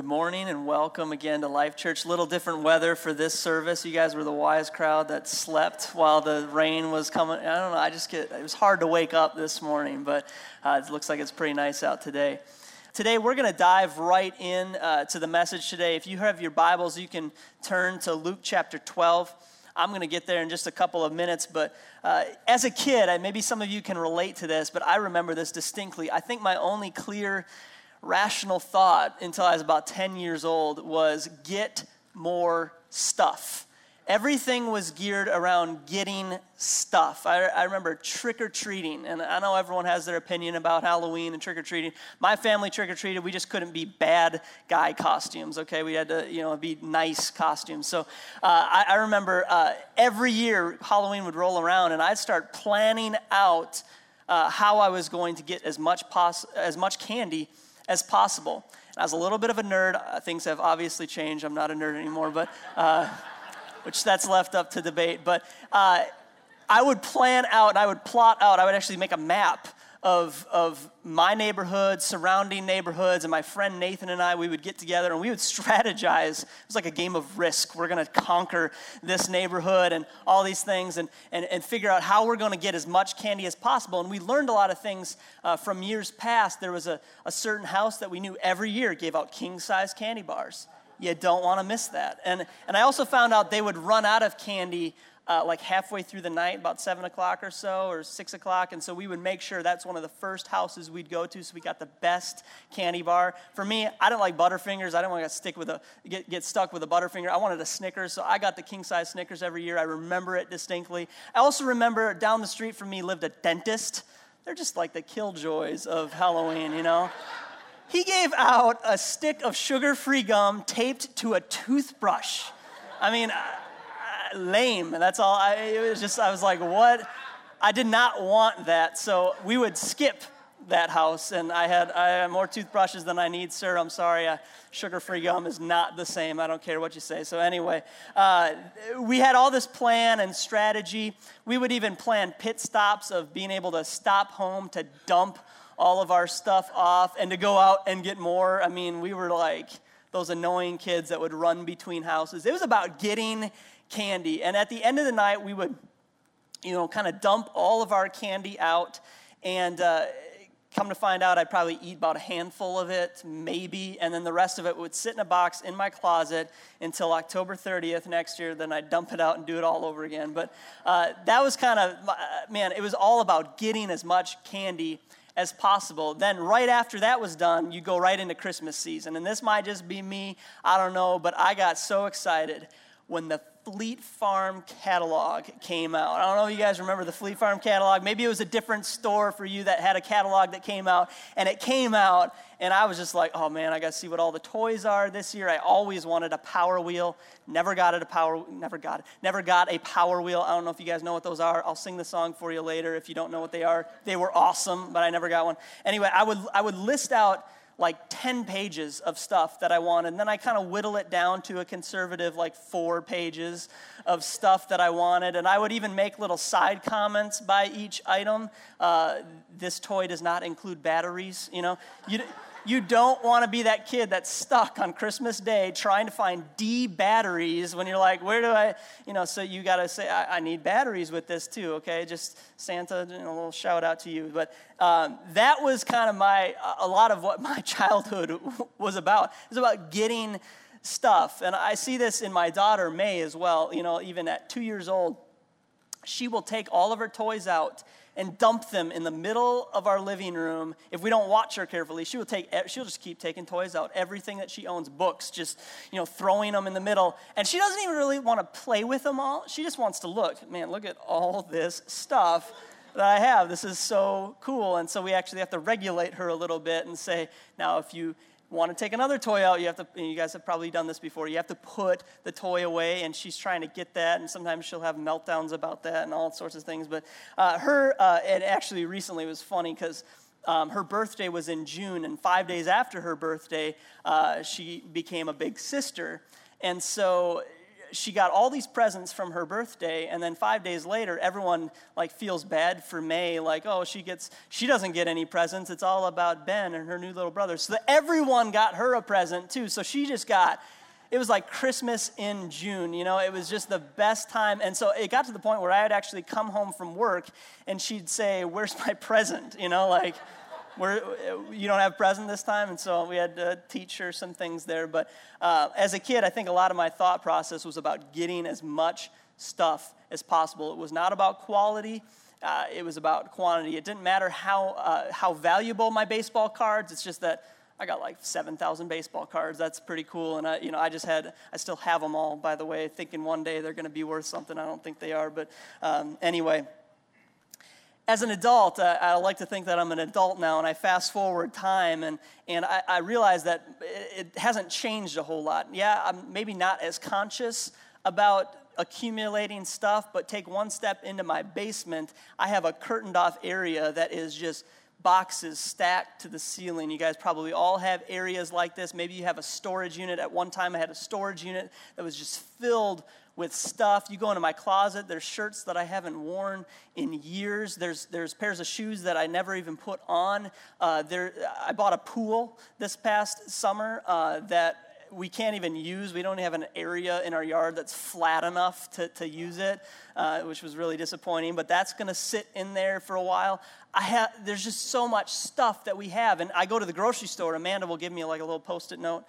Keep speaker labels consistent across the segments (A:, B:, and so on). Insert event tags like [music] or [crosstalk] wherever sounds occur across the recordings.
A: Good morning and welcome again to Life Church. Little different weather for this service. You guys were the wise crowd that slept while the rain was coming. I don't know. I just get, it was hard to wake up this morning, but uh, it looks like it's pretty nice out today. Today, we're going to dive right in uh, to the message today. If you have your Bibles, you can turn to Luke chapter 12. I'm going to get there in just a couple of minutes, but uh, as a kid, maybe some of you can relate to this, but I remember this distinctly. I think my only clear rational thought until I was about 10 years old was get more stuff. Everything was geared around getting stuff. I, I remember trick or treating, and I know everyone has their opinion about Halloween and trick or treating. My family trick or treated, we just couldn't be bad guy costumes, okay? We had to, you know, be nice costumes. So uh, I, I, remember uh, every year Halloween would roll around, and I'd start planning out uh, how I was going to get as much, pos- as much candy as possible. I was a little bit of a nerd. Uh, things have obviously changed. I'm not a nerd anymore, but uh, [laughs] which that's left up to debate. But uh, I would plan out and I would plot out. I would actually make a map of, of my neighborhood, surrounding neighborhoods, and my friend Nathan and I, we would get together and we would [laughs] strategize. It was like a game of risk. We're going to conquer this neighborhood and all these things and, and, and figure out how we're going to get as much candy as possible. And we learned a lot of things uh, from years past. There was a, a certain house that we knew every year gave out king size candy bars. You don't want to miss that. And, and I also found out they would run out of candy uh, like halfway through the night, about seven o'clock or so, or six o'clock. And so we would make sure that's one of the first houses we'd go to, so we got the best candy bar. For me, I didn't like Butterfingers. I didn't want to stick with a get, get stuck with a Butterfinger. I wanted a Snickers, so I got the king size Snickers every year. I remember it distinctly. I also remember down the street from me lived a dentist. They're just like the killjoys of Halloween, you know. He gave out a stick of sugar free gum taped to a toothbrush. I mean, lame. And that's all. I, it was just, I was like, what? I did not want that. So we would skip that house, and I had, I had more toothbrushes than I need, sir. I'm sorry. Sugar free gum is not the same. I don't care what you say. So, anyway, uh, we had all this plan and strategy. We would even plan pit stops of being able to stop home to dump all of our stuff off and to go out and get more. I mean, we were like those annoying kids that would run between houses. It was about getting candy. And at the end of the night, we would, you know, kind of dump all of our candy out. And uh, come to find out, I'd probably eat about a handful of it, maybe. And then the rest of it would sit in a box in my closet until October 30th next year. Then I'd dump it out and do it all over again. But uh, that was kind of, uh, man, it was all about getting as much candy as possible. Then, right after that was done, you go right into Christmas season. And this might just be me, I don't know, but I got so excited when the Fleet Farm catalog came out. I don't know if you guys remember the Fleet Farm catalog. Maybe it was a different store for you that had a catalog that came out, and it came out, and I was just like, oh man, I got to see what all the toys are this year. I always wanted a Power Wheel. Never got it a Power. Never got it. Never got a Power Wheel. I don't know if you guys know what those are. I'll sing the song for you later if you don't know what they are. They were awesome, but I never got one. Anyway, I would I would list out like 10 pages of stuff that I wanted. And then I kind of whittle it down to a conservative, like four pages of stuff that I wanted. And I would even make little side comments by each item. Uh, this toy does not include batteries, you know. You, you don't want to be that kid that's stuck on Christmas Day trying to find D batteries when you're like, where do I, you know, so you got to say, I, I, need batteries with this too, okay? Just Santa, a little shout out to you. But um, that was kind of my, a lot of what [laughs] my childhood was about. It was about getting stuff. And I see this in my daughter, May, as well. You know, even at two years old, she will take all of her toys out and dump them in the middle of our living room. If we don't watch her carefully she will take she'll just keep taking toys out. Everything that she owns books just you know throwing them in the middle. And she doesn't even really want to play with them all. She just wants to look. Man look at all this stuff that I have. This is so cool. And so we actually have to regulate her a little bit and say, now, if you want to take another toy out, you have to, you guys have probably done this before, you have to put the toy away, and she's trying to get that, and sometimes she'll have meltdowns about that and all sorts of things. But uh, her, uh, it actually recently was funny because um, her birthday was in June, and five days after her birthday, uh, she became a big sister. And so she got all these presents from her birthday, and then five days later, everyone like feels bad for May, like, oh, she gets, she doesn't get any presents. It's all about Ben and her new little brother. So that everyone got her a present too. So she just got it was like Christmas in June, you know, it was just the best time. And so it got to the point where I would actually come home from work and she'd say, Where's my present? You know, like, where you don't have present this time. And so we had to teach her some things there. But uh, as a kid, I think a lot of my thought process was about getting as much stuff as possible. It was not about quality. Uh, it was about quantity. It didn't matter how, uh, how valuable my baseball cards. It's just that I got like 7,000 baseball cards. That's pretty cool. And I, you know, I just had, I still have them all, by the way, thinking one day they're going to be worth something. I don't think they are. But um, anyway, as an adult, uh, I like to think that I'm an adult now, and I fast forward time, and, and I, I realize that it, it, hasn't changed a whole lot. Yeah, I'm maybe not as conscious about accumulating stuff, but take one step into my basement. I have a curtained off area that is just boxes stacked to the ceiling. You guys probably all have areas like this. Maybe you have a storage unit. At one time, I had a storage unit that was just filled with stuff. You go into my closet, there's shirts that I haven't worn in years. There's, there's pairs of shoes that I never even put on. Uh, there, I bought a pool this past summer uh, that we can't even use. We don't have an area in our yard that's flat enough to, to use it, uh, which was really disappointing. But that's going to sit in there for a while. I have, there's just so much stuff that we have. And I go to the grocery store. Amanda will give me like a little post-it note.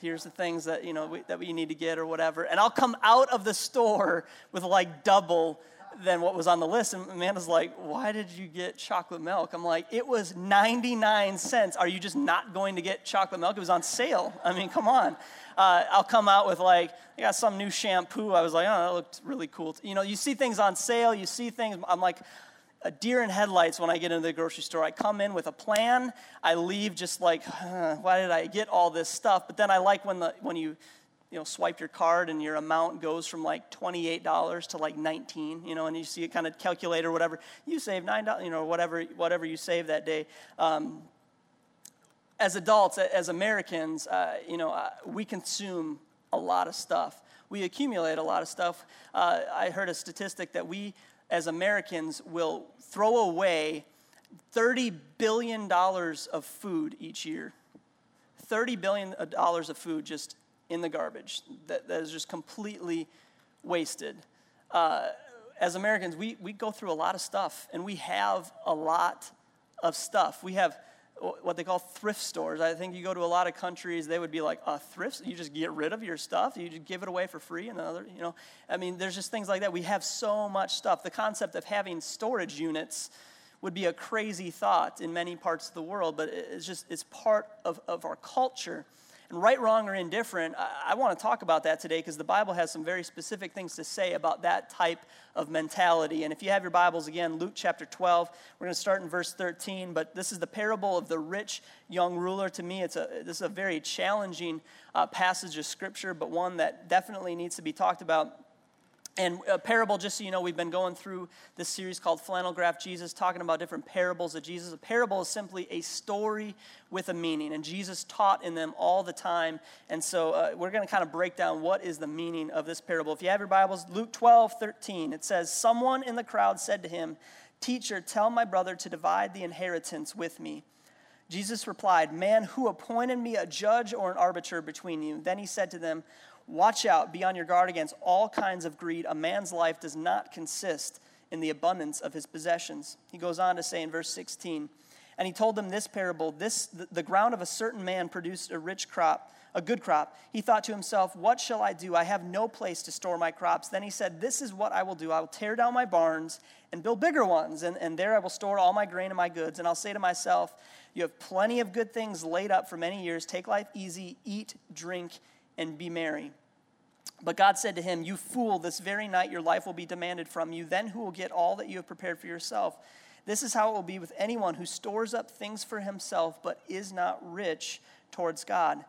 A: Here's the things that you know we, that we need to get or whatever. And I'll come out of the store with like double than what was on the list. And Amanda's like, Why did you get chocolate milk? I'm like, It was 99 cents. Are you just not going to get chocolate milk? It was on sale. I mean, come on. Uh, I'll come out with like, I got some new shampoo. I was like, Oh, that looked really cool. You know, you see things on sale, you see things. I'm like, a deer in headlights when I get into the grocery store. I come in with a plan. I leave just like, huh, why did I get all this stuff? But then I like when the when you you know, swipe your card and your amount goes from like $28 to like 19, you know, and you see a kind of calculator or whatever. You save $9, you know, whatever, whatever you save that day. Um, as adults, as Americans, uh, you know, uh, we consume a lot of stuff. We accumulate a lot of stuff. Uh, I heard a statistic that we, as Americans, will throw away $30 billion of food each year. $30 billion of food just in the garbage that, that is just completely wasted. Uh, as Americans, we, we go through a lot of stuff, and we have a lot of stuff. We have what they call thrift stores. I think you go to a lot of countries, they would be like, a thrift, you just get rid of your stuff, you just give it away for free, and other, you know. I mean, there's just things like that. We have so much stuff. The concept of having storage units would be a crazy thought in many parts of the world, but it's just, it's part of, of our culture. And right, wrong, or indifferent, I, I want to talk about that today because the Bible has some very specific things to say about that type of mentality. And if you have your Bibles again, Luke chapter 12, we're going to start in verse 13. But this is the parable of the rich young ruler. To me, it's a, this is a very challenging uh, passage of Scripture, but one that definitely needs to be talked about and a parable, just so you know, we've been going through this series called Flannel Graph Jesus, talking about different parables of Jesus. A parable is simply a story with a meaning, and Jesus taught in them all the time. And so uh, we're going to kind of break down what is the meaning of this parable. If you have your Bibles, Luke 12, 13, it says, Someone in the crowd said to him, Teacher, tell my brother to divide the inheritance with me. Jesus replied, Man, who appointed me a judge or an arbiter between you? Then he said to them, Watch out, be on your guard against all kinds of greed. A man's life does not consist in the abundance of his possessions. He goes on to say in verse 16, and he told them this parable this the ground of a certain man produced a rich crop a good crop. He thought to himself what shall i do? I have no place to store my crops then he said this is what i will do. I will tear down my barns and build bigger ones and, and there i will store all my grain and my goods and i'll say to myself you have plenty of good things laid up for many years. Take life easy eat drink and be merry. But God said to him, You fool, this very night your life will be demanded from you. Then who will get all that you have prepared for yourself? This is how it will be with anyone who stores up things for himself, but is not rich towards God.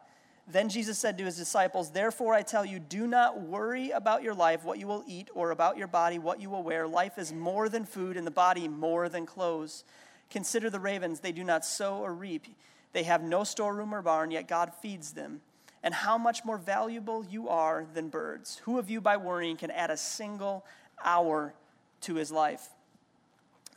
A: Then Jesus said to his disciples, Therefore I tell you, do not worry about your life, what you will eat, or about your body, what you will wear. Life is more than food, and the body more than clothes. Consider the ravens, they do not sow or reap, they have no storeroom or barn, yet God feeds them. And how much more valuable you are than birds. Who of you, by worrying, can add a single hour to his life?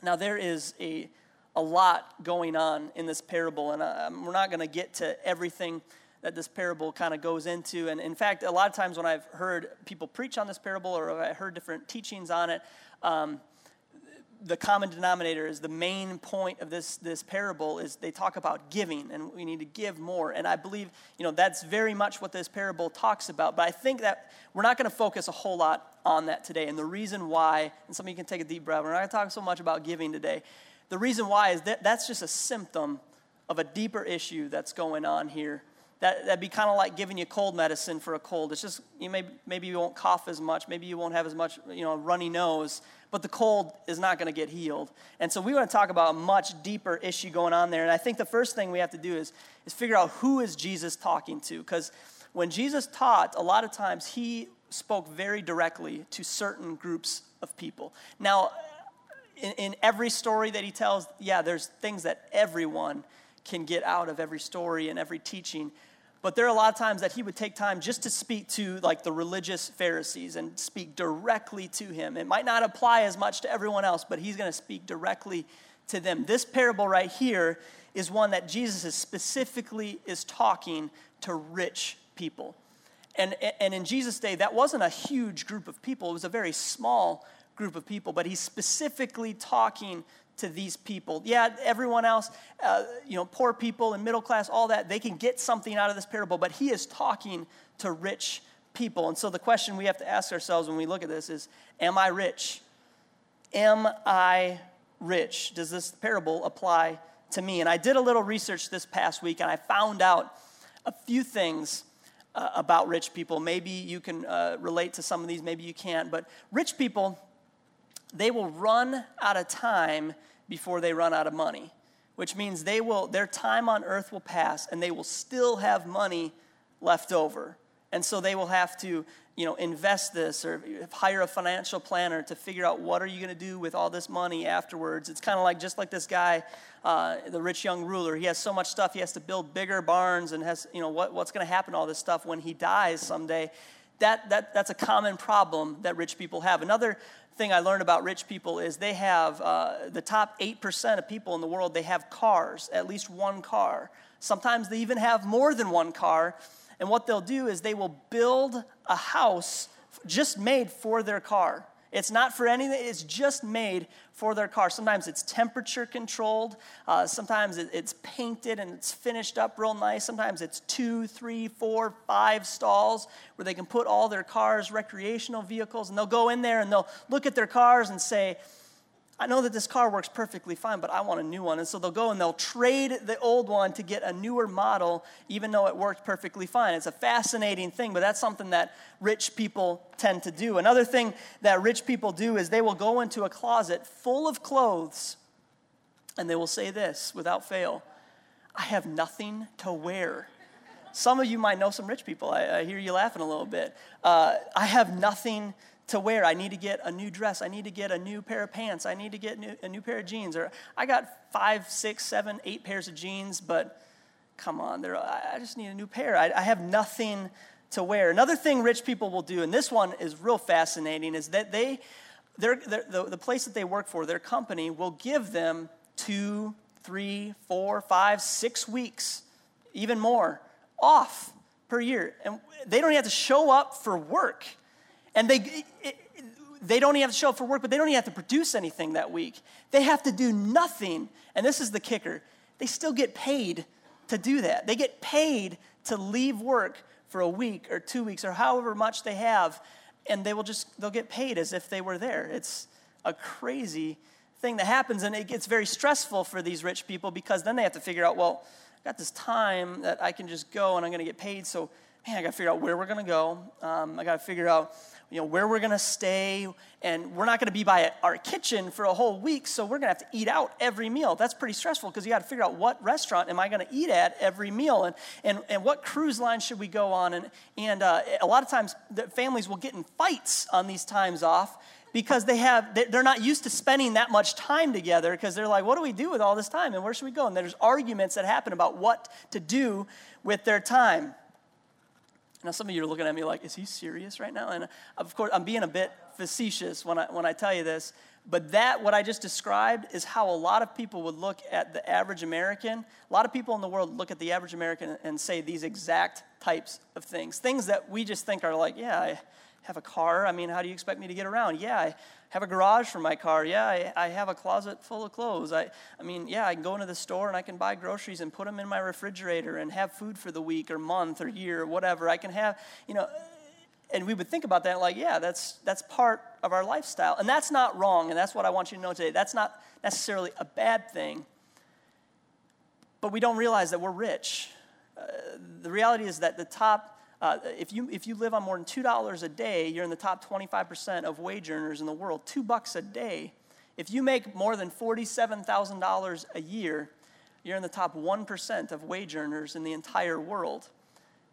A: Now, there is a, a lot going on in this parable, and uh, we're not going to get to everything that this parable kind of goes into. And in fact, a lot of times when I've heard people preach on this parable or I heard different teachings on it, um, the common denominator is the main point of this, this parable is they talk about giving and we need to give more. And i believe you know that's very much what this parable talks about. But i think that we're not going to focus a whole lot on that today. And the reason why and some of you can take a deep breath we're not going to talk so much about giving today. The reason why is that that's just a symptom of a deeper issue that's going on here that, that'd be kind of like giving you cold medicine for a cold. It's just, you may, maybe you won't cough as much, maybe you won't have as much, you know, runny nose, but the cold is not going to get healed. And so we want to talk about a much deeper issue going on there. And I think the first thing we have to do is, is figure out who is Jesus talking to. Because when Jesus taught, a lot of times he spoke very directly to certain groups of people. Now, in, in every story that he tells, yeah, there's things that everyone can get out of every story and every teaching. But there are a lot of times that he would take time just to speak to like the religious Pharisees and speak directly to him. It might not apply as much to everyone else, but he's going to speak directly to them. This parable right here is one that Jesus is specifically is talking to rich people. And, and in Jesus' day, that wasn't a huge group of people, it was a very small group of people, but he's specifically talking to these people. Yeah, everyone else, uh, you know, poor people and middle class, all that, they can get something out of this parable, but he is talking to rich people. And so the question we have to ask ourselves when we look at this is Am I rich? Am I rich? Does this parable apply to me? And I did a little research this past week and I found out a few things. Uh, about rich people. Maybe you can uh, relate to some of these, maybe you can't. But rich people, they will run out of time before they run out of money, which means they will, their time on earth will pass and they will still have money left over. And so they will have to, you know, invest this or hire a financial planner to figure out what are you going to do with all this money afterwards. It's kind of like just like this guy, uh, the rich young ruler. He has so much stuff. He has to build bigger barns and has, you know, what, what's going to happen to all this stuff when he dies someday. That, that, that's a common problem that rich people have. Another thing I learned about rich people is they have uh, the top 8% of people in the world, they have cars, at least one car. Sometimes they even have more than one car. And what they'll do is they will build a house just made for their car. It's not for anything, it's just made for their car. Sometimes it's temperature controlled, uh, sometimes it's painted and it's finished up real nice. Sometimes it's two, three, four, five stalls where they can put all their cars, recreational vehicles, and they'll go in there and they'll look at their cars and say, I know that this car works perfectly fine, but I want a new one. And so they'll go and they'll trade the old one to get a newer model, even though it worked perfectly fine. It's a fascinating thing, but that's something that rich people tend to do. Another thing that rich people do is they will go into a closet full of clothes and they will say this without fail I have nothing to wear. Some of you might know some rich people. I, I hear you laughing a little bit. Uh, I have nothing to wear. I need to get a new dress. I need to get a new pair of pants. I need to get new, a new pair of jeans. Or I got five, six, seven, eight pairs of jeans, but come on, I just need a new pair. I, I have nothing to wear. Another thing rich people will do, and this one is real fascinating, is that they, the, the place that they work for, their company, will give them two, three, four, five, six weeks, even more, off per year. And they don't have to show up for work. And they, they don't even have to show up for work, but they don't even have to produce anything that week. They have to do nothing. And this is the kicker they still get paid to do that. They get paid to leave work for a week or two weeks or however much they have, and they will just, they'll get paid as if they were there. It's a crazy thing that happens, and it gets very stressful for these rich people because then they have to figure out, well, I got this time that I can just go and I'm going to get paid, so man, I got to figure out where we're going to go. Um, I got to figure out you know, where we're going to stay, and we're not going to be by our kitchen for a whole week, so we're going to have to eat out every meal. That's pretty stressful because you got to figure out what restaurant am I going to eat at every meal, and, and, and what cruise line should we go on. And, and uh, a lot of times, families will get in fights on these times off because they have they're not used to spending that much time together because they're like what do we do with all this time and where should we go and there's arguments that happen about what to do with their time Now, some of you are looking at me like, is he serious right now? And of course, I'm being a bit facetious when I, when I tell you this, but that, what I just described, is how a lot of people would look at the average American. A lot of people in the world look at the average American and say these exact types of things. Things that we just think are like, yeah, I have a car. I mean, how do you expect me to get around? Yeah, I have a garage for my car. Yeah, I, I have a closet full of clothes. I, I mean, yeah, I can go into the store and I can buy groceries and put them in my refrigerator and have food for the week or month or year or whatever. I can have, you know, and we would think about that like, yeah, that's, that's part of our lifestyle. And that's not wrong, and that's what I want you to know today. That's not necessarily a bad thing, but we don't realize that we're rich. Uh, the reality is that the top, uh, if, you, if you live on more than $2 a day, you're in the top 25% of wage earners in the world. Two bucks a day. If you make more than $47,000 a year, you're in the top 1% of wage earners in the entire world.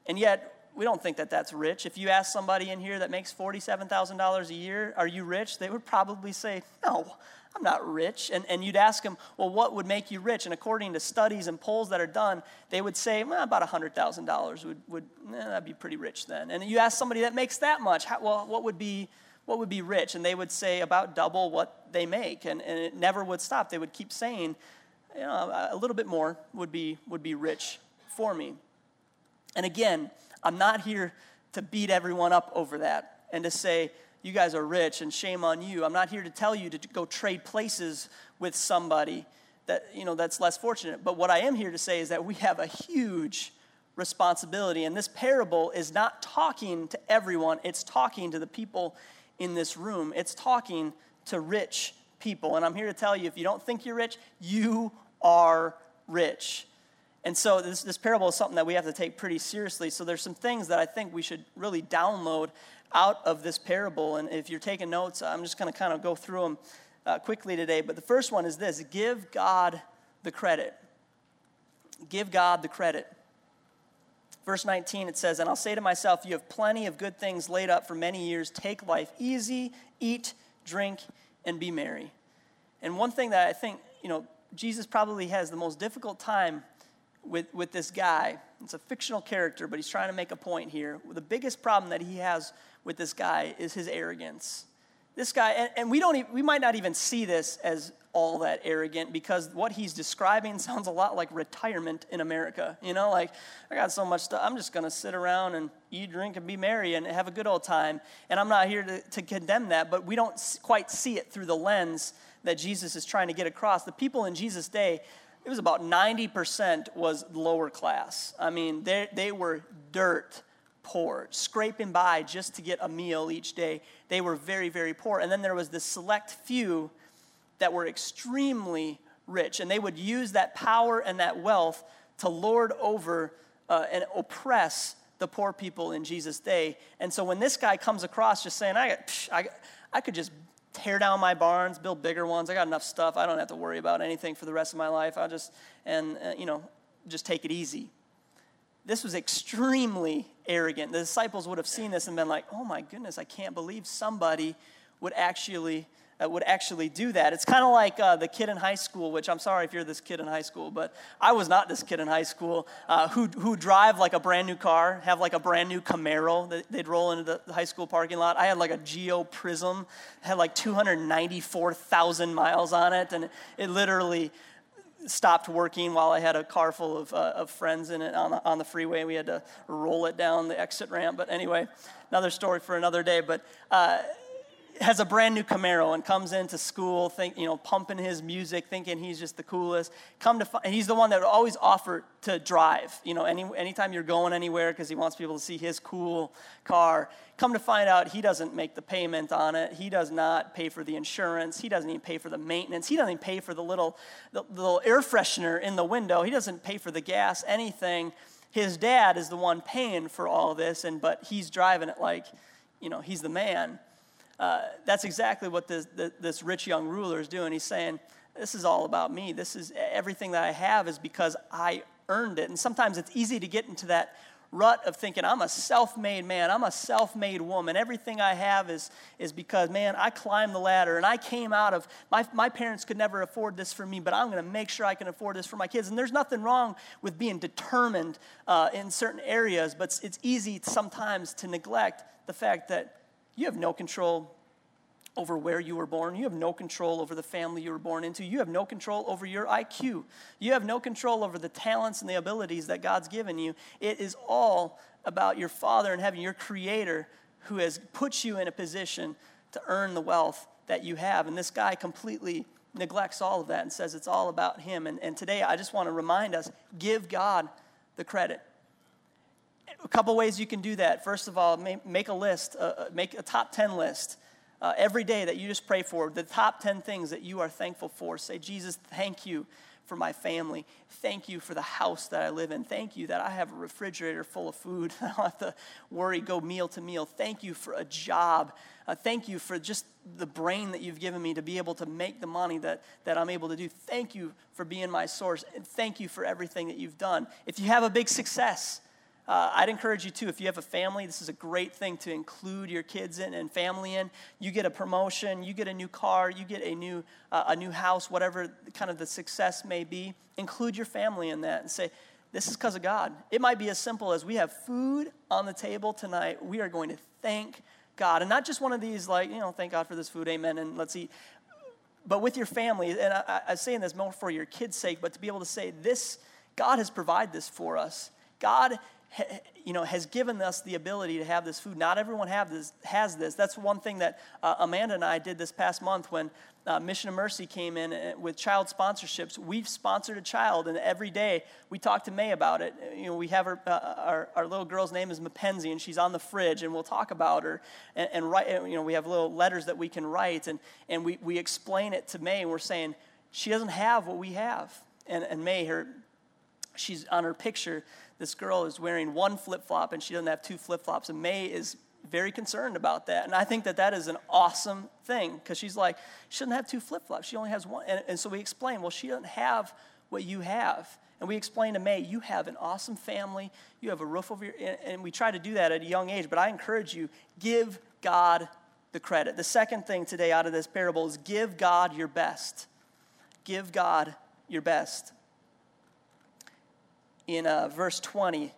A: And yet, we don't think that that's rich. If you ask somebody in here that makes $47,000 a year, are you rich? They would probably say, no, I'm not rich. And, and you'd ask them, well, what would make you rich? And according to studies and polls that are done, they would say, well, about $100,000 would, would eh, that'd be pretty rich then. And you ask somebody that makes that much, how, well, what would be what would be rich? And they would say about double what they make. And, and it never would stop. They would keep saying, you know, a little bit more would be, would be rich for me. And again, I'm not here to beat everyone up over that and to say, you guys are rich and shame on you. I'm not here to tell you to go trade places with somebody that, you know, that's less fortunate. But what I am here to say is that we have a huge responsibility. And this parable is not talking to everyone, it's talking to the people in this room. It's talking to rich people. And I'm here to tell you if you don't think you're rich, you are rich. And so this, this parable is something that we have to take pretty seriously. So there's some things that I think we should really download out of this parable. And if you're taking notes, I'm just going to kind of go through them uh, quickly today. But the first one is this give God the credit. Give God the credit. Verse 19, it says, And I'll say to myself, You have plenty of good things laid up for many years. Take life easy, eat, drink, and be merry. And one thing that I think, you know, Jesus probably has the most difficult time with, with this guy. It's a fictional character, but he's trying to make a point here. The biggest problem that he has with this guy is his arrogance. This guy, and, and we, don't even, we might not even see this as all that arrogant because what he's describing [laughs] sounds a lot like retirement in America. You know, like, I got so much stuff, I'm just to sit around and eat, drink, and be merry and have a good old time. And I'm not here to, to condemn that, but we don't quite see it through the lens that Jesus is trying to get across. The people in Jesus' day, it was about 90% was lower class. I mean, they, they were dirt poor, scraping by just to get a meal each day. They were very, very poor. And then there was this select few that were extremely rich, and they would use that power and that wealth to lord over uh, and oppress the poor people in Jesus' day. And so when this guy comes across just saying, I, psh, I, I could just tear down my barns, build bigger ones. I got enough stuff. I don't have to worry about anything for the rest of my life. I'll just, and, uh, you know, just take it easy. This was extremely arrogant. The disciples would have seen this and been like, oh my goodness, I can't believe somebody would actually uh, would actually do that. It's kind of like uh, the kid in high school, which I'm sorry if you're this kid in high school, but I was not this kid in high school uh, who, who drive like a brand new car, have like a brand new Camaro that they'd roll into the, the high school parking lot. I had like a Geo Prizm, had like 294,000 miles on it, and it, it literally stopped working while I had a car full of, uh, of friends in it on the, on the freeway. We had to roll it down the exit ramp. But anyway, another story for another day. But uh, has a brand new Camaro and comes into school, think, you know, pumping his music, thinking he's just the coolest. Come to find, he's the one that would always offer to drive, you know, any, anytime you're going anywhere because he wants people to see his cool car. Come to find out he doesn't make the payment on it. He does not pay for the insurance. He doesn't even pay for the maintenance. He doesn't even pay for the little, the, the little air freshener in the window. He doesn't pay for the gas, anything. His dad is the one paying for all this, and but he's driving it like, you know, he's the man. Uh, that's exactly what this, this rich young ruler is doing. He's saying, This is all about me. This is everything that I have is because I earned it. And sometimes it's easy to get into that rut of thinking I'm a self-made man, I'm a self-made woman. Everything I have is, is because, man, I climbed the ladder and I came out of, my, my parents could never afford this for me, but I'm going to make sure I can afford this for my kids. And there's nothing wrong with being determined uh, in certain areas, but it's easy sometimes to neglect the fact that you have no control over where you were born. You have no control over the family you were born into. You have no control over your IQ. You have no control over the talents and the abilities that God's given you. It is all about your Father in heaven, your Creator, who has put you in a position to earn the wealth that you have. And this guy completely neglects all of that and says it's all about him. And, and today I just want to remind us give God the credit. A couple ways you can do that. First of all, make a list, uh, uh, make a top 10 list uh, every day that you just pray for, the top 10 things that you are thankful for. Say, Jesus, thank you for my family. Thank you for the house that I live in. Thank you that I have a refrigerator full of food. [laughs] I don't have to worry, go meal to meal. Thank you for a job. Uh, thank you for just the brain that you've given me to be able to make the money that, that I'm able to do. Thank you for being my source. And thank you for everything that you've done. If you have a big success, uh, I'd encourage you too, if you have a family, this is a great thing to include your kids in and family in. You get a promotion, you get a new car, you get a new, uh, a new house, whatever kind of the success may be. Include your family in that and say, this is because of God. It might be as simple as we have food on the table tonight. We are going to thank God. And not just one of these, like, you know, thank God for this food, amen, and let's eat. But with your family, and I, I'm saying this more for your kids' sake, but to be able to say, this, God has provided this for us. God you know, has given us the ability to have this food. Not everyone have this, has this. That's one thing that uh, Amanda and I did this past month when uh, Mission of Mercy came in uh, with child sponsorships. We've sponsored a child, and every day we talk to May about it. You know, we have uh, our, our little girl's name is Mackenzie, and she's on the fridge, and we'll talk about her. And, and write, you know, we have little letters that we can write, and, and we, we explain it to May, and we're saying, she doesn't have what we have. And, and May, her, she's on her picture this girl is wearing one flip flop and she doesn't have two flip flops. And May is very concerned about that. And I think that that is an awesome thing because she's like, she doesn't have two flip flops. She only has one. And, and so we explain, well, she doesn't have what you have. And we explain to May, you have an awesome family. You have a roof over your, and, and we try to do that at a young age. But I encourage you, give God the credit. The second thing today out of this parable is give God your best. Give God your best in uh, verse 20.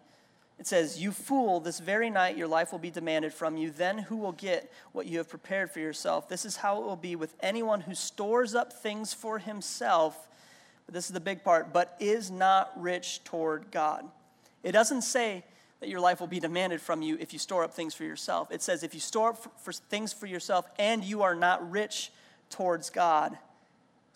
A: It says, You fool, this very night your life will be demanded from you. Then who will get what you have prepared for yourself? This is how it will be with anyone who stores up things for himself. But this is the big part, but is not rich toward God. It doesn't say that your life will be demanded from you if you store up things for yourself. It says if you store up for, for things for yourself and you are not rich towards God,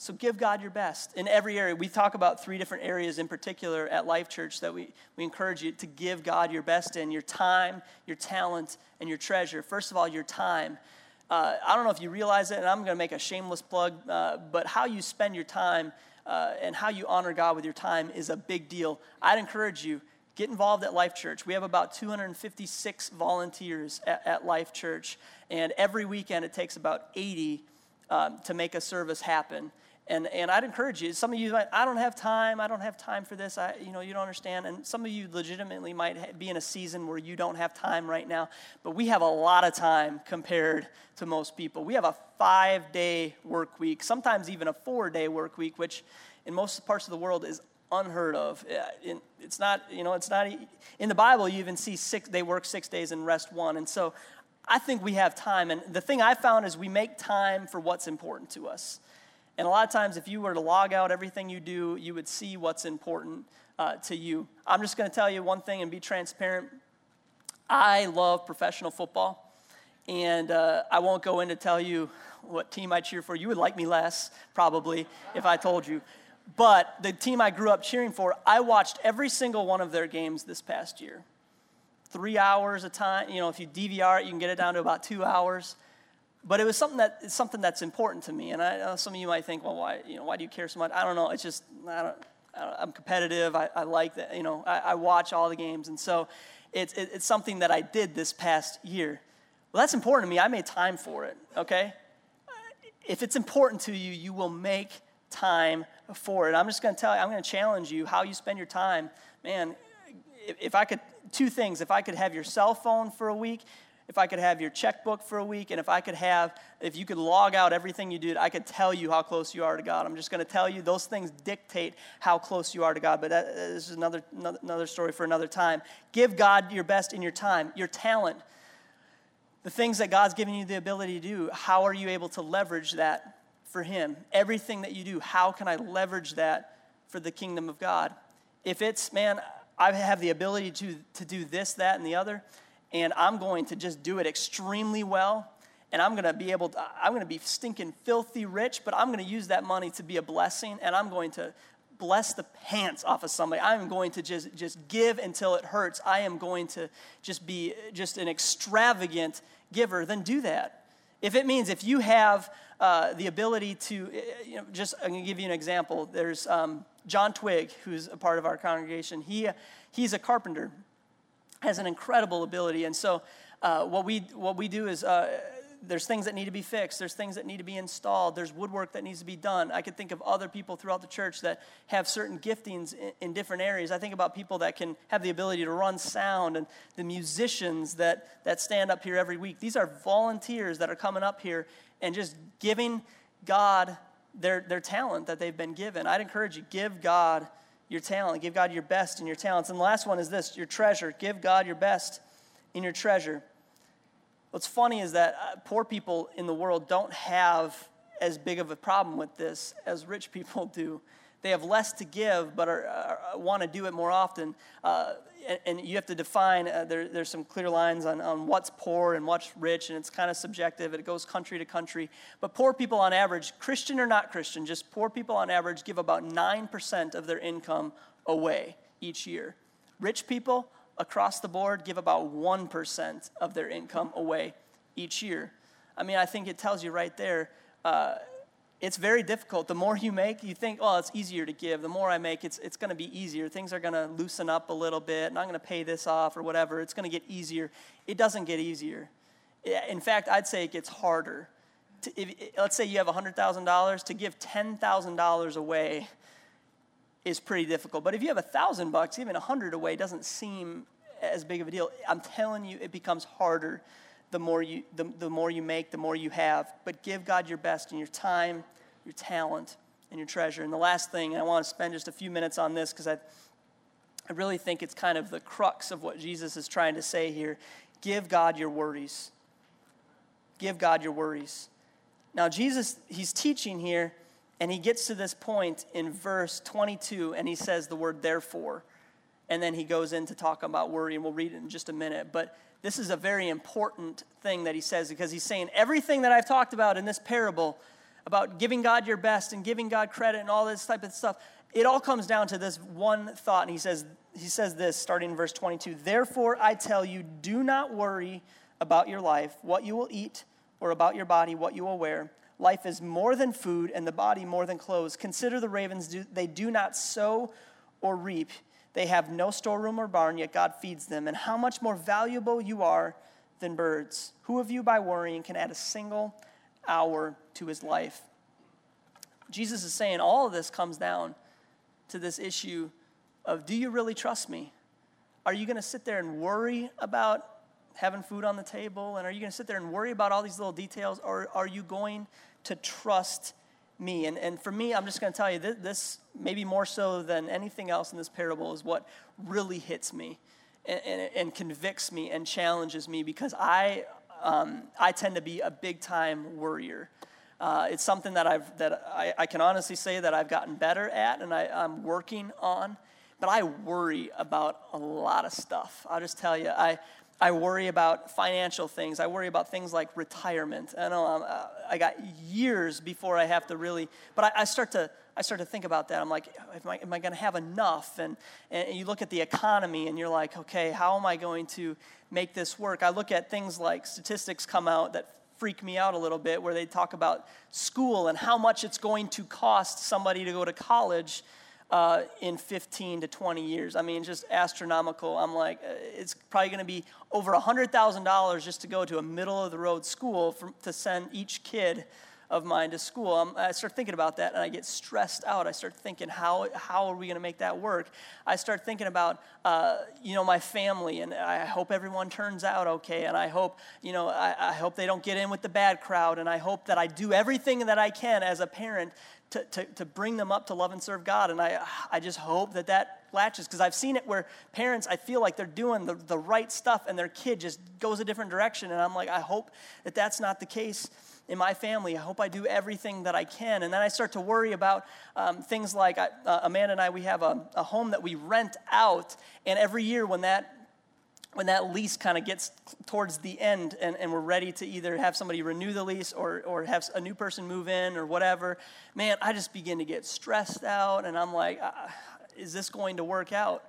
A: so give God your best in every area. We talk about three different areas in particular at Life Church that we, we encourage you to give God your best in your time, your talent, and your treasure. First of all, your time. Uh, I don't know if you realize it, and I'm going to make a shameless plug, uh, but how you spend your time uh, and how you honor God with your time is a big deal. I'd encourage you, get involved at Life Church. We have about 256 volunteers at, at Life Church, and every weekend it takes about 80 um, to make a service happen. And, and I'd encourage you, some of you, might, I don't have time, I don't have time for this, I, you know, you don't understand. And some of you legitimately might be in a season where you don't have time right now, but we have a lot of time compared to most people. We have a five day work week, sometimes even a four day work week, which in most parts of the world is unheard of. It's not, you know, it's not, in the Bible, you even see six, they work six days and rest one. And so I think we have time. And the thing I found is we make time for what's important to us. And a lot of times, if you were to log out everything you do, you would see what's important uh, to you. I'm just going to tell you one thing and be transparent. I love professional football, and uh, I won't go in to tell you what team I cheer for. You would like me less, probably, if I told you. But the team I grew up cheering for, I watched every single one of their games this past year. Three hours a time. You know, if you DVR it, you can get it down to about two hours but it was something that it's something that's important to me. And I know some of you might think, well, why you know why do you care so much? I don't know. It's just I don't. I am competitive. I, I, like that. You know, I, I, watch all the games, and so it's it, it's something that I did this past year. Well, that's important to me. I made time for it. Okay, if it's important to you, you will make time for it. I'm just going to tell you. I'm going to challenge you how you spend your time. Man, if, if I could two things. If I could have your cell phone for a week, if I could have your checkbook for a week, and if I could have, if you could log out everything you did, I could tell you how close you are to God. I'm just going to tell you those things dictate how close you are to God. But uh, this is another, another story for another time. Give God your best in your time, your talent, the things that God's given you the ability to do. How are you able to leverage that for Him? Everything that you do, how can I leverage that for the kingdom of God? If it's, man, I have the ability to, to do this, that, and the other and I'm going to just do it extremely well. And I'm going to be able to, I'm going to be stinking filthy rich, but I'm going to use that money to be a blessing, and I'm going to bless the pants off of somebody. I'm going to just, just give until it hurts. I am going to just be just an extravagant giver. Then do that. If it means if you have uh, the ability to, uh, you know, just I'm going to give you an example. There's um, John Twig, who's a part of our congregation. He, he's a carpenter has an incredible ability. And so, uh, what, we, what we do is uh, there's things that need to be fixed, there's things that need to be installed, there's woodwork that needs to be done. I could think of other people throughout the church that have certain giftings in, in different areas. I think about people that can have the ability to run sound and the musicians that, that stand up here every week. These are volunteers that are coming up here and just giving God their, their talent that they've been given. I'd encourage you, give God your talent. Give God your best in your talents. And the last one is this your treasure. Give God your best in your treasure. What's funny is that uh, poor people in the world don't have as big of a problem with this as rich people [laughs] do. They have less to give, but are, are, want to do it more often. Uh, and, and, you have to define, uh, there, there's some clear lines on, on what's poor and what's rich, and it's kind of subjective. It goes country to country. But poor people on average, Christian or not Christian, just poor people on average give about 9% of their income away each year. Rich people across the board give about 1% of their income away each year. I mean, I think it tells you right there. Uh, it's very difficult. The more you make, you think, oh, it's easier to give. The more I make, it's, it's going to be easier. Things are going to loosen up a little bit, and I'm going to pay this off or whatever. It's going to get easier. It doesn't get easier. In fact, I'd say it gets harder. To, if, let's say you have $100,000, to give $10,000 away is pretty difficult. But if you have a thousand bucks, even a hundred away doesn't seem as big of a deal. I'm telling you, it becomes harder the more you, the, the more you make, the more you have. But give God your best in your time, your talent, and your treasure. And the last thing, and I want to spend just a few minutes on this because I, I really think it's kind of the crux of what Jesus is trying to say here. Give God your worries. Give God your worries. Now, Jesus, he's teaching here, and he gets to this point in verse 22, and he says the word therefore. And then he goes in to talk about worry, and we'll read it in just a minute. But this is a very important thing that he says because he's saying everything that I've talked about in this parable about giving God your best and giving God credit and all this type of stuff, it all comes down to this one thought. And he says, he says this starting in verse 22 Therefore, I tell you, do not worry about your life, what you will eat, or about your body, what you will wear. Life is more than food, and the body more than clothes. Consider the ravens, they do not sow or reap they have no storeroom or barn, yet God feeds them. And how much more valuable you are than birds. Who of you, by worrying, can add a single hour to his life? Jesus is saying all of this comes down to this issue of do you really trust me? Are you going to sit there and worry about having food on the table? And are you going to sit there and worry about all these little details? Or are you going to trust me. And, and for me, I'm just going to tell you this, this, maybe more so than anything else in this parable, is what really hits me and, and, and convicts me and challenges me because I, um, I tend to be a big time worrier. Uh, it's something that, I've, that I, I, can honestly say that I've gotten better at and I, I'm working on. But I worry about a lot of stuff. I'll just tell you, I, I worry about financial things. I worry about things like retirement. I know I'm, uh, I got years before I have to really, but I, I, start to I start to think about that. I'm like, am I, am I going to have enough? And, and you look at the economy and you're like, okay, how am I going to make this work? I look at things like statistics come out that freak me out a little bit, where they talk about school and how much it's going to cost somebody to go to college uh, in 15 to 20 years. I mean, just astronomical. I'm like, uh, it's probably going to be over $100,000 just to go to a middle of the road school for, to send each kid of mine to school. Um, I start thinking about that and I get stressed out. I start thinking, how, how are we going to make that work? I start thinking about, uh, you know, my family and I hope everyone turns out okay. And I hope, you know, I, I hope they don't get in with the bad crowd. And I hope that I do everything that I can as a parent to, to, to bring them up to love and serve God. And I, I just hope that that latches because I've seen it where parents, I feel like they're doing the, the right stuff and their kid just goes a different direction. And I'm like, I hope that that's not the case in my family. I hope I do everything that I can. And then I start to worry about um, things like I, uh, Amanda and I, we have a, a home that we rent out. And every year when that when that lease kind of gets towards the end and, and we're ready to either have somebody renew the lease or, or have a new person move in or whatever, man, I just begin to get stressed out and I'm like, uh, is this going to work out?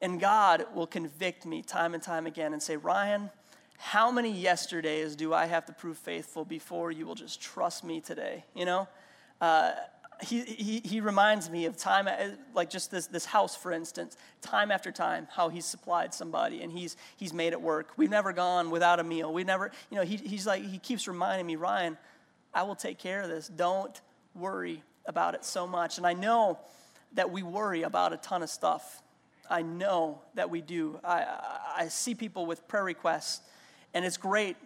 A: And God will convict me time and time again and say, Ryan, how many yesterdays do I have to prove faithful before you will just trust me today? You know? Uh, he, he, reminds me of time, uh, like just this, this house, for instance, time after time, how he's supplied somebody and he's, he's made it work. We've never gone without a meal. We've never, you know, he, he's like, he keeps reminding me, Ryan, I will take care of this. Don't worry about it so much. And I know that we worry about a ton of stuff. I know that we do. I, I see people with prayer requests, and it's great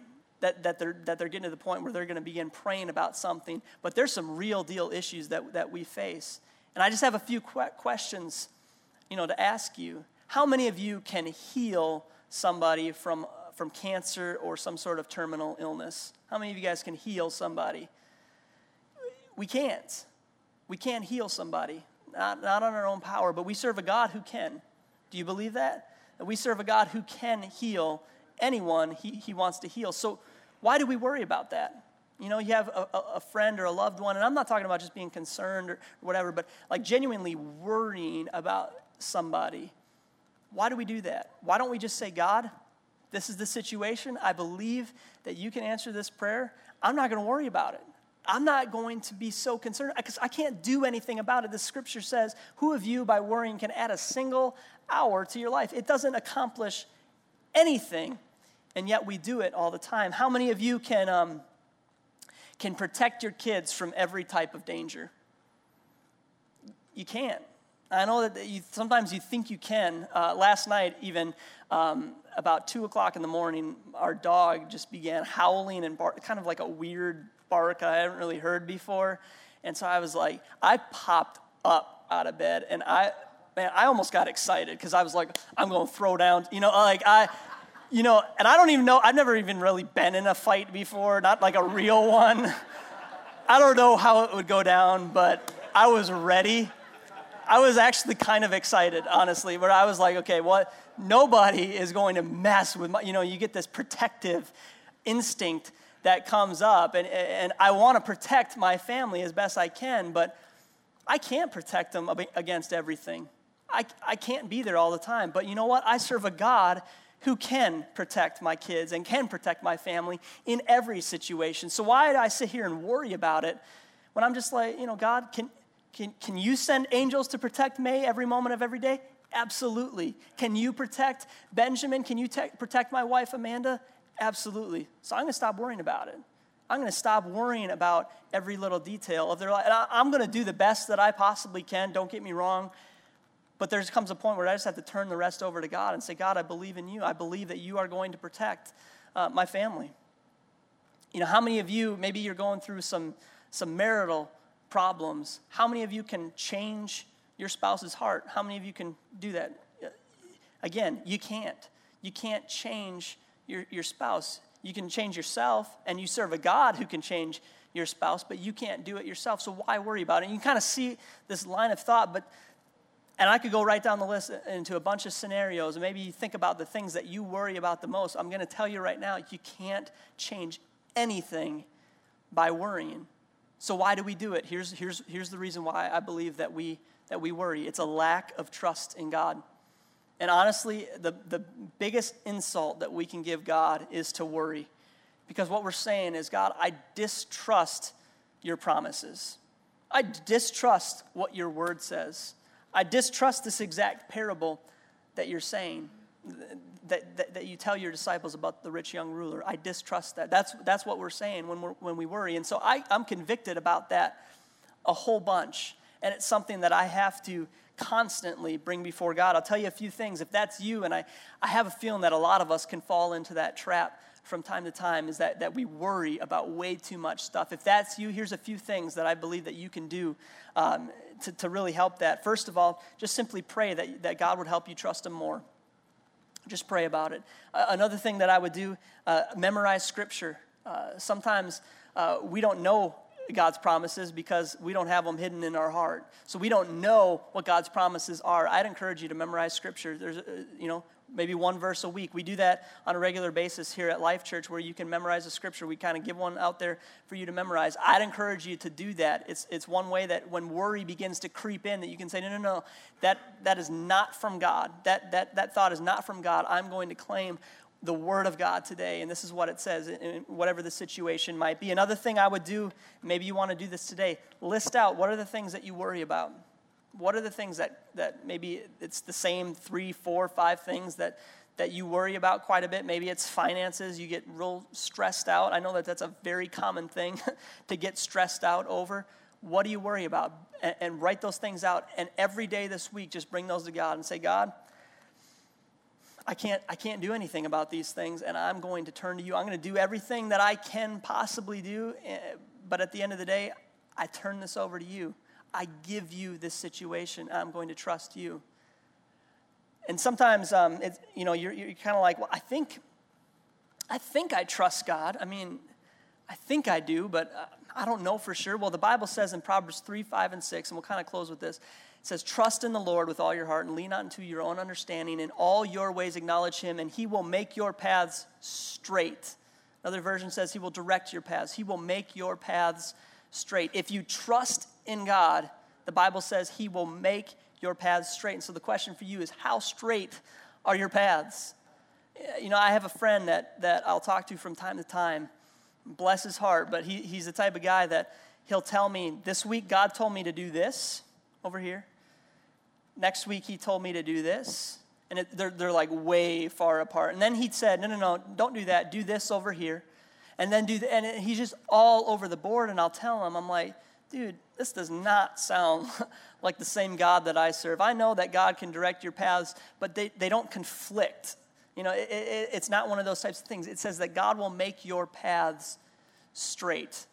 A: that, that, they're, that they're getting to the point where they're going to begin praying about something, but there's some real deal issues that, that we face. And I just have a few que- questions you know, to ask you. How many of you can heal somebody from, from cancer or some sort of terminal illness? How many of you guys can heal somebody? We can't. We can't heal somebody not, not on our own power, but we serve a God who can. Do you believe that? That we serve a God who can heal anyone he, he wants to heal. So, why do we worry about that? You know, you have a, a, friend or a loved one, and I'm not talking about just being concerned or whatever, but like genuinely worrying about somebody. Why do we do that? Why don't we just say, God, this is the situation. I believe that you can answer this prayer. I'm not going to worry about it. I'm not going to be so concerned because I can't do anything about it. The scripture says, Who of you by worrying can add a single hour to your life? It doesn't accomplish anything, and yet we do it all the time. How many of you can, um, can protect your kids from every type of danger? You can't. I know that you, sometimes you think you can. Uh, last night, even um, about two o'clock in the morning, our dog just began howling and bark, kind of like a weird bark I hadn't really heard before. And so I was like, I popped up out of bed and I, man, I almost got excited because I was like, I'm going to throw down, you know, like I, you know, and I don't even know, I've never even really been in a fight before, not like a real one. I don't know how it would go down, but I was ready. I was actually kind of excited, honestly, but I was like, okay, what? Nobody is going to mess with my, you know, you get this protective instinct that comes up. And, and I want to protect my family as best I can, but I can't protect them against everything. I, I can't be there all the time. But you know what? I serve a God who can protect my kids and can protect my family in every situation. So why did I sit here and worry about it when I'm just like, you know, God, can, can, can you send angels to protect May every moment of every day? Absolutely. Can you protect Benjamin? Can you te- protect my wife, Amanda? Absolutely. So I'm going to stop worrying about it. I'm going to stop worrying about every little detail of their life. And I, am going to do the best that I possibly can. Don't get me wrong. But there comes a point where I just have to turn the rest over to God and say, God, I believe in you. I believe that you are going to protect uh, my family. You know, how many of you, maybe you're going through some, some marital problems, how many of you can change your spouse's heart? How many of you can do that? Again, you can't. You can't change your, your spouse. You can change yourself, and you serve a God who can change your spouse, but you can't do it yourself. So why worry about it? And you kind of see this line of thought, but and I could go right down the list into a bunch of scenarios, and maybe you think about the things that you worry about the most. I'm going to tell you right now, you can't change anything by worrying. So why do we do it? Here's, here's, here's the reason why I believe that we, that we worry. It's a lack of trust in God. And honestly, the, the biggest insult that we can give God is to worry. Because what we're saying is, God, I distrust your promises. I distrust what your word says. I distrust this exact parable that you're saying. that, that, that, you tell your disciples about the rich young ruler. I distrust that. That's, that's what we're saying when, we're, when we worry. And so I, I'm convicted about that a whole bunch. And it's something that I have to constantly bring before God. I'll tell you a few things. If that's you, and I, I have a feeling that a lot of us can fall into that trap from time to time, is that, that we worry about way too much stuff. If that's you, here's a few things that I believe that you can do um, to, to really help that. First of all, just simply pray that, that God would help you trust Him more. Just pray about it. Uh, another thing that I would do, uh, memorize scripture. Uh, sometimes uh, we don't know God's promises because we don't have them hidden in our heart. So we don't know what God's promises are. I'd encourage you to memorize scripture. There's, uh, you know, maybe one verse a week. We do that on a regular basis here at Life Church where you can memorize a scripture. We kind of give one out there for you to memorize. I'd encourage you to do that. It's, it's one way that when worry begins to creep in that you can say, no, no, no, that, that is not from God. That, that, that thought is not from God. I'm going to claim the Word of God today, and this is what it says, in whatever the situation might be. Another thing I would do, maybe you want to do this today, list out what are the things that you worry about. What are the things that, that maybe it's the same three, four, five things that, that you worry about quite a bit? Maybe it's finances, you get real stressed out. I know that that's a very common thing [laughs] to get stressed out over. What do you worry about? And, and write those things out. And every day this week, just bring those to God and say, God, I can't, I can't do anything about these things, and I'm going to turn to you. I'm going to do everything that I can possibly do, eh, but at the end of the day, I turn this over to you. I give you this situation. I'm going to trust you. And sometimes, um, you know, you're, you're kind of like, well, I think, I think I trust God. I mean, I think I do, but uh, I don't know for sure. Well, the Bible says in Proverbs 3, 5, and 6, and we'll kind of close with this. It says, Trust in the Lord with all your heart and lean not into your own understanding. In all your ways acknowledge him, and he will make your paths straight. Another version says, He will direct your paths. He will make your paths straight. If you trust in God, the Bible says He will make your paths straight. And so the question for you is, How straight are your paths? You know, I have a friend that, that I'll talk to from time to time. Bless his heart, but he, he's the type of guy that he'll tell me, This week God told me to do this over here. Next week, he told me to do this. And it, they're, they're like way far apart. And then he said, No, no, no, don't do that. Do this over here. And then do, the, and he's just all over the board. And I'll tell him, I'm like, dude, this does not sound [laughs] like the same God that I serve. I know that God can direct your paths, but they, they don't conflict. You know, it, it, it's not one of those types of things. It says that God will make your paths straight.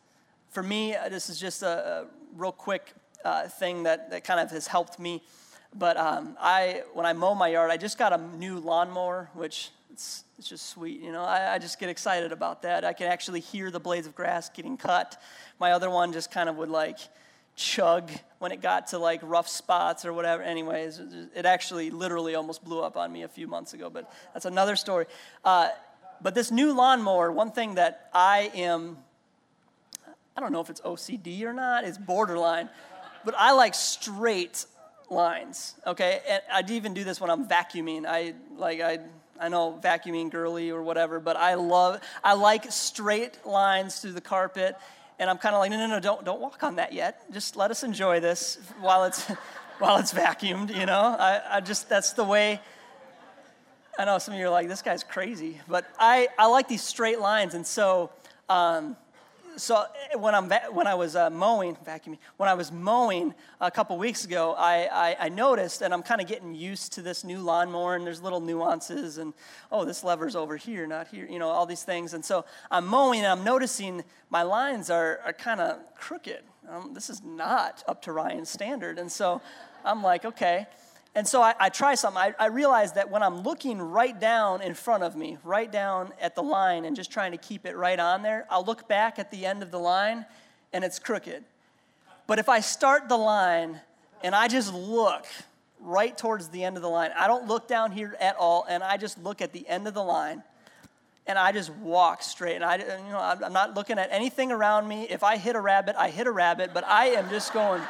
A: For me, uh, this is just a, a real quick uh, thing that, that kind of has helped me but um, I, when I mow my yard, I just got a new lawnmower, which it's, it's just sweet. You know, I, I just get excited about that. I can actually hear the blades of grass getting cut. My other one just kind of would like chug when it got to like rough spots or whatever. Anyways, it actually literally almost blew up on me a few months ago, but that's another story. Uh, but this new lawnmower, one thing that I am, I don't know if it's OCD or not, it's borderline, but I like straight lines, okay? And I'd even do this when I'm vacuuming. I like I I know vacuuming girly or whatever, but I love I like straight lines through the carpet. And I'm kind of like, no, no, no, don't don't walk on that yet. Just let us enjoy this while it's [laughs] while it's vacuumed, you know? I, I just that's the way I know some of you are like, this guy's crazy, but I, I like these straight lines. And so um, so eh, when, I'm, when I was uh, mowing, vacuuming, when I was mowing a couple weeks ago, I, I, I noticed, and I'm kind of getting used to this new lawnmower, and there's little nuances, and oh, this lever's over here, not here, you know, all these things. And so I'm mowing, and I'm noticing my lines are, are kind of crooked. Um, this is not up to Ryan's standard. And so I'm like, okay. And so I, I try something. I, I realize that when I'm looking right down in front of me, right down at the line, and just trying to keep it right on there, I'll look back at the end of the line and it's crooked. But if I start the line and I just look right towards the end of the line, I don't look down here at all, and I just look at the end of the line and I just walk straight. And I, you know, I'm not looking at anything around me. If I hit a rabbit, I hit a rabbit, but I am just going.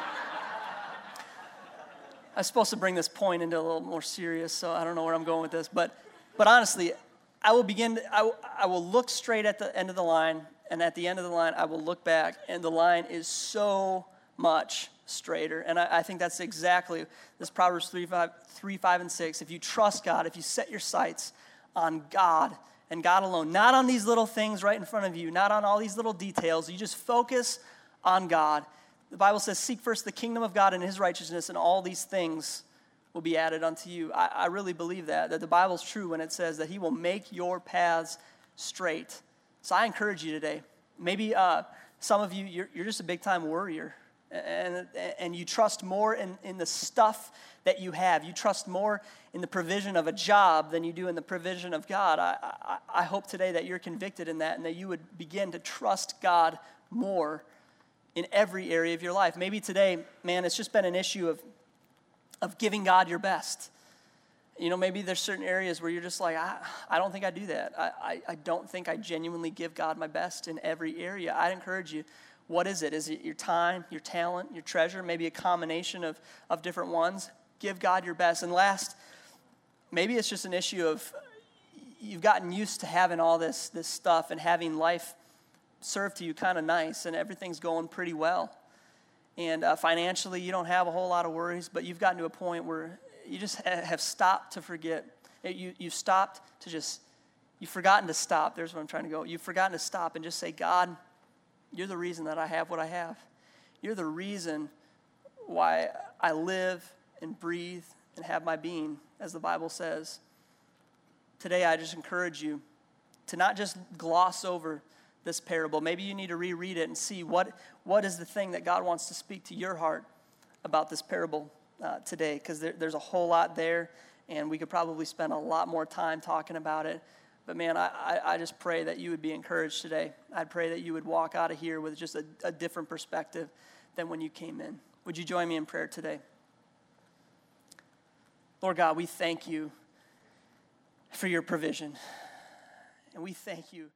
A: I was supposed to bring this point into a little more serious, so I don't know where I'm going with this. But, but honestly, I will begin, to, I, I will look straight at the end of the line, and at the end of the line, I will look back, and the line is so much straighter. And I, I, think that's exactly this Proverbs 3 5, 3, 5, and 6. If you trust God, if you set your sights on God and God alone, not on these little things right in front of you, not on all these little details, you just focus on God. The Bible says, Seek first the kingdom of God and his righteousness, and all these things will be added unto you. I, I really believe that, that the Bible's true when it says that he will make your paths straight. So I encourage you today. Maybe uh, some of you, you're, you're just a big time worrier and, and you trust more in, in the stuff that you have. You trust more in the provision of a job than you do in the provision of God. I, I, I hope today that you're convicted in that and that you would begin to trust God more in every area of your life. Maybe today, man, it's just been an issue of, of giving God your best. You know, maybe there's certain areas where you're just like, I, I don't think I do that. I, I, I don't think I genuinely give God my best in every area. I'd encourage you what is it? Is it your time, your talent, your treasure, maybe a combination of, of different ones? Give God your best. And last, maybe it's just an issue of you've gotten used to having all this, this stuff and having life served to you kind of nice and everything's going pretty well. And uh, financially, you don't have a whole lot of worries, but you've gotten to a point where you just have stopped to forget. You, you've stopped to just, you've forgotten to stop. There's where I'm trying to go. You've forgotten to stop and just say, God, you're the reason that I have what I have. You're the reason why I live and breathe and have my being, as the Bible says. Today, I just encourage you to not just gloss over this parable. Maybe you need to reread it and see what, what is the thing that God wants to speak to your heart about this parable uh, today, because there, there's a whole lot there, and we could probably spend a lot more time talking about it. But man, I, I just pray that you would be encouraged today. I pray that you would walk out of here with just a, a different perspective than when you came in. Would you join me in prayer today? Lord God, we thank you for your provision. And we thank you.